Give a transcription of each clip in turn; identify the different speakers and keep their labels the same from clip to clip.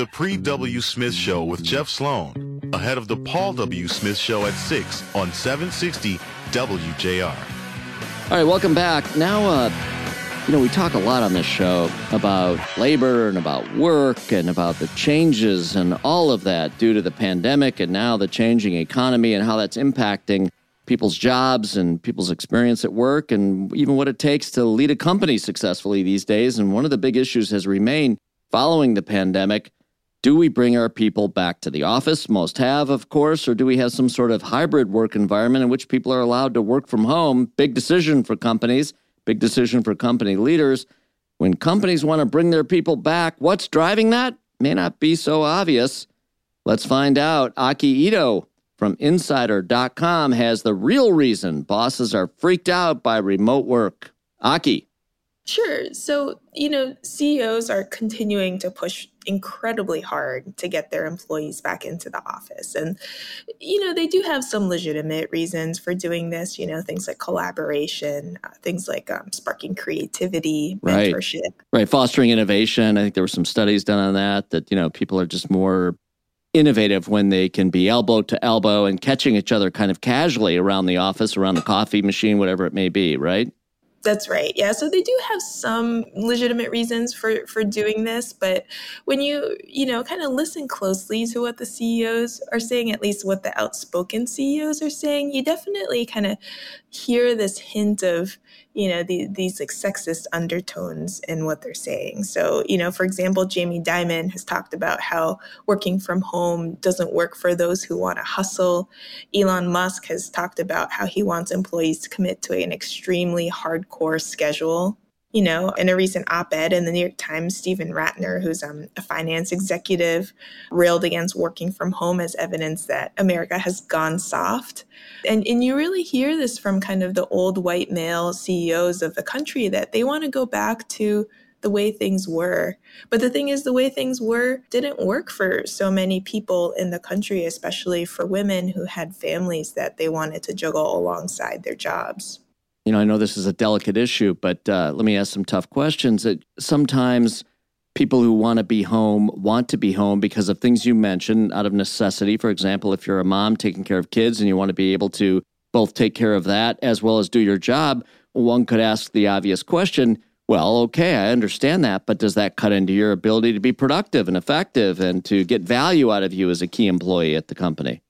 Speaker 1: the Pre W. Smith Show with Jeff Sloan, ahead of the Paul W. Smith Show at 6 on 760 WJR.
Speaker 2: All right, welcome back. Now, uh, you know, we talk a lot on this show about labor and about work and about the changes and all of that due to the pandemic and now the changing economy and how that's impacting people's jobs and people's experience at work and even what it takes to lead a company successfully these days. And one of the big issues has remained following the pandemic do we bring our people back to the office? Most have, of course, or do we have some sort of hybrid work environment in which people are allowed to work from home? Big decision for companies, big decision for company leaders. When companies want to bring their people back, what's driving that? May not be so obvious. Let's find out. Aki Ito from Insider.com has the real reason bosses are freaked out by remote work. Aki.
Speaker 3: Sure. So, you know, CEOs are continuing to push incredibly hard to get their employees back into the office. And, you know, they do have some legitimate reasons for doing this, you know, things like collaboration, uh, things like um, sparking creativity, mentorship.
Speaker 2: Right. right. Fostering innovation. I think there were some studies done on that, that, you know, people are just more innovative when they can be elbow to elbow and catching each other kind of casually around the office, around the coffee machine, whatever it may be, right?
Speaker 3: That's right. Yeah. So they do have some legitimate reasons for for doing this, but when you you know kind of listen closely to what the CEOs are saying, at least what the outspoken CEOs are saying, you definitely kind of hear this hint of you know the, these like sexist undertones in what they're saying. So you know for example jamie dimon has talked about how working from home doesn't work for those who want to hustle. Elon musk has talked about how he wants employees to commit to an extremely hardcore schedule you know, in a recent op ed in the New York Times, Steven Rattner, who's um, a finance executive, railed against working from home as evidence that America has gone soft. And, and you really hear this from kind of the old white male CEOs of the country that they want to go back to the way things were. But the thing is, the way things were didn't work for so many people in the country, especially for women who had families that they wanted to juggle alongside their jobs
Speaker 2: you know, I know this is a delicate issue, but uh, let me ask some tough questions. That sometimes people who want to be home want to be home because of things you mentioned out of necessity. For example, if you're a mom taking care of kids and you want to be able to both take care of that as well as do your job, one could ask the obvious question well, okay, I understand that, but does that cut into your ability to be productive and effective and to get value out of you as a key employee at the company?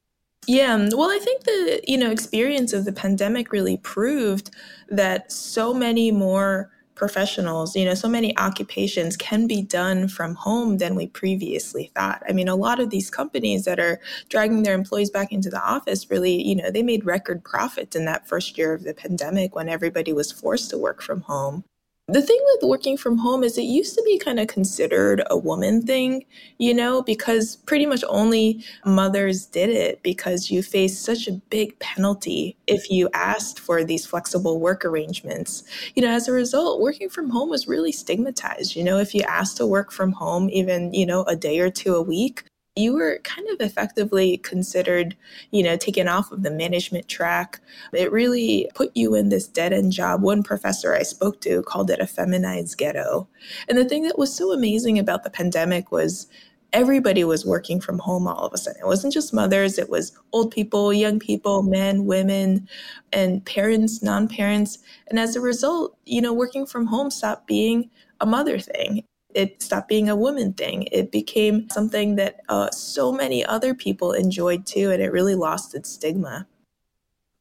Speaker 3: Yeah, um, well, I think the you know experience of the pandemic really proved that so many more professionals, you know, so many occupations can be done from home than we previously thought. I mean, a lot of these companies that are dragging their employees back into the office really, you know, they made record profits in that first year of the pandemic when everybody was forced to work from home. The thing with working from home is it used to be kind of considered a woman thing, you know, because pretty much only mothers did it because you faced such a big penalty if you asked for these flexible work arrangements. You know, as a result, working from home was really stigmatized. You know, if you asked to work from home even, you know, a day or two a week, you were kind of effectively considered, you know, taken off of the management track. It really put you in this dead end job. One professor I spoke to called it a feminized ghetto. And the thing that was so amazing about the pandemic was everybody was working from home all of a sudden. It wasn't just mothers, it was old people, young people, men, women, and parents, non parents. And as a result, you know, working from home stopped being a mother thing it stopped being a woman thing. It became something that uh, so many other people enjoyed too, and it really lost its stigma.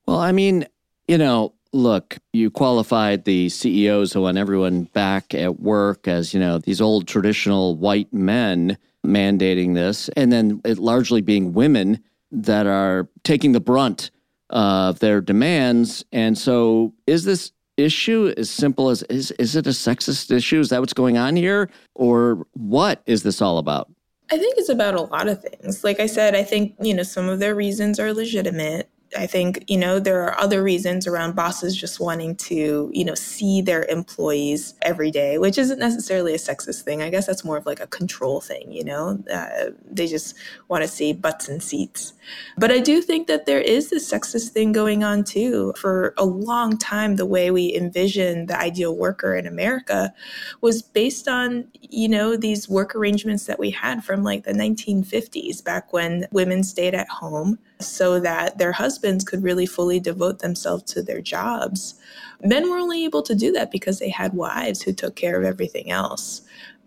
Speaker 2: Well, I mean, you know, look, you qualified the CEOs who want everyone back at work as, you know, these old traditional white men mandating this, and then it largely being women that are taking the brunt of their demands. And so, is this issue as simple as is is it a sexist issue? Is that what's going on here? Or what is this all about?
Speaker 3: I think it's about a lot of things. Like I said, I think, you know, some of their reasons are legitimate. I think, you know, there are other reasons around bosses just wanting to, you know, see their employees every day, which isn't necessarily a sexist thing. I guess that's more of like a control thing, you know? Uh, they just want to see butts and seats. But I do think that there is this sexist thing going on too. For a long time, the way we envisioned the ideal worker in America was based on, you know, these work arrangements that we had from like the 1950s, back when women stayed at home so that their husbands could really fully devote themselves to their jobs. Men were only able to do that because they had wives who took care of everything else.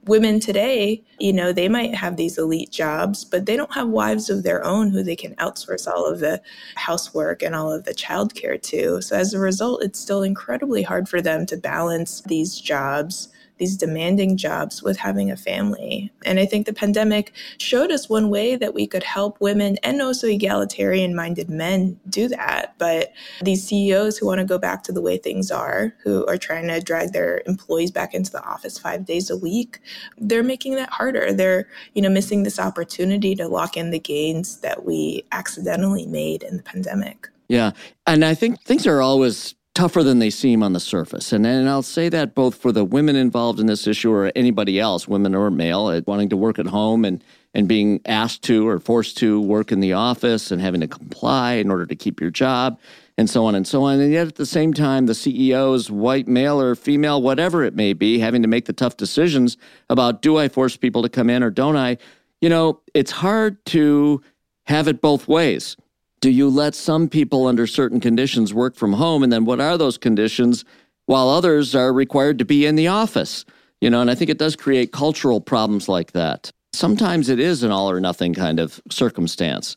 Speaker 3: Women today, you know, they might have these elite jobs, but they don't have wives of their own who they can outsource all of the housework and all of the childcare to. So as a result, it's still incredibly hard for them to balance these jobs these demanding jobs with having a family. And I think the pandemic showed us one way that we could help women and also egalitarian minded men do that. But these CEOs who want to go back to the way things are, who are trying to drag their employees back into the office five days a week, they're making that harder. They're, you know, missing this opportunity to lock in the gains that we accidentally made in the pandemic.
Speaker 2: Yeah. And I think things are always tougher than they seem on the surface. And, and I'll say that both for the women involved in this issue or anybody else, women or male, wanting to work at home and, and being asked to or forced to work in the office and having to comply in order to keep your job and so on and so on. And yet at the same time, the CEOs, white, male, or female, whatever it may be, having to make the tough decisions about do I force people to come in or don't I? You know, it's hard to have it both ways do you let some people under certain conditions work from home? And then what are those conditions while others are required to be in the office? You know, and I think it does create cultural problems like that. Sometimes it is an all or nothing kind of circumstance.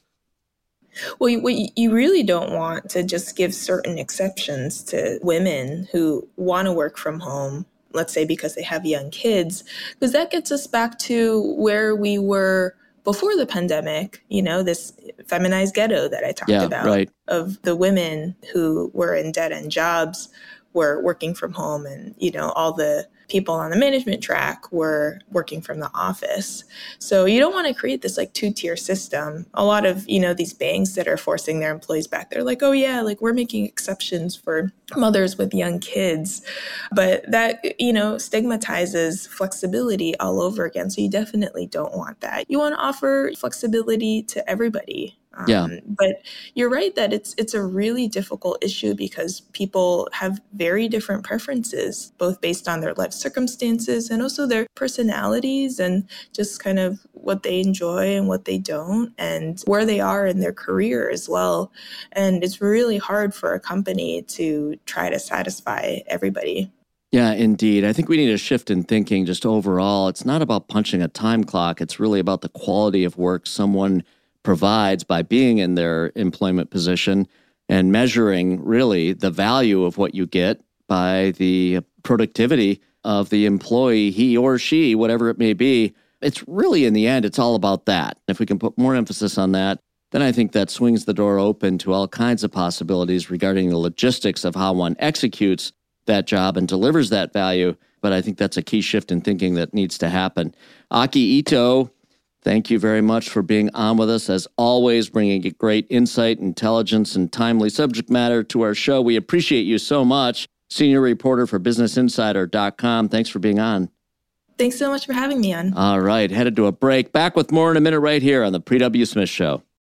Speaker 3: Well, you, you really don't want to just give certain exceptions to women who want to work from home, let's say because they have young kids, because that gets us back to where we were before the pandemic, you know, this feminized ghetto that I talked
Speaker 2: yeah,
Speaker 3: about
Speaker 2: right.
Speaker 3: of the women who were in dead end jobs were working from home and you know all the people on the management track were working from the office. So you don't want to create this like two tier system. A lot of you know these banks that are forcing their employees back they're like oh yeah like we're making exceptions for mothers with young kids. But that you know stigmatizes flexibility all over again. So you definitely don't want that. You want to offer flexibility to everybody
Speaker 2: um, yeah.
Speaker 3: But you're right that it's it's a really difficult issue because people have very different preferences, both based on their life circumstances and also their personalities and just kind of what they enjoy and what they don't and where they are in their career as well. And it's really hard for a company to try to satisfy everybody.
Speaker 2: Yeah, indeed. I think we need a shift in thinking just overall. It's not about punching a time clock, it's really about the quality of work someone provides by being in their employment position and measuring really the value of what you get by the productivity of the employee, he or she, whatever it may be. It's really, in the end, it's all about that. If we can put more emphasis on that, then I think that swings the door open to all kinds of possibilities regarding the logistics of how one executes that job and delivers that value. But I think that's a key shift in thinking that needs to happen. Aki Ito Thank you very much for being on with us. As always, bringing great insight, intelligence, and timely subject matter to our show. We appreciate you so much. Senior reporter for BusinessInsider.com. Thanks for being on.
Speaker 3: Thanks so much for having me on.
Speaker 2: All right, headed to a break. Back with more in a minute right here on The Pre W. Smith Show.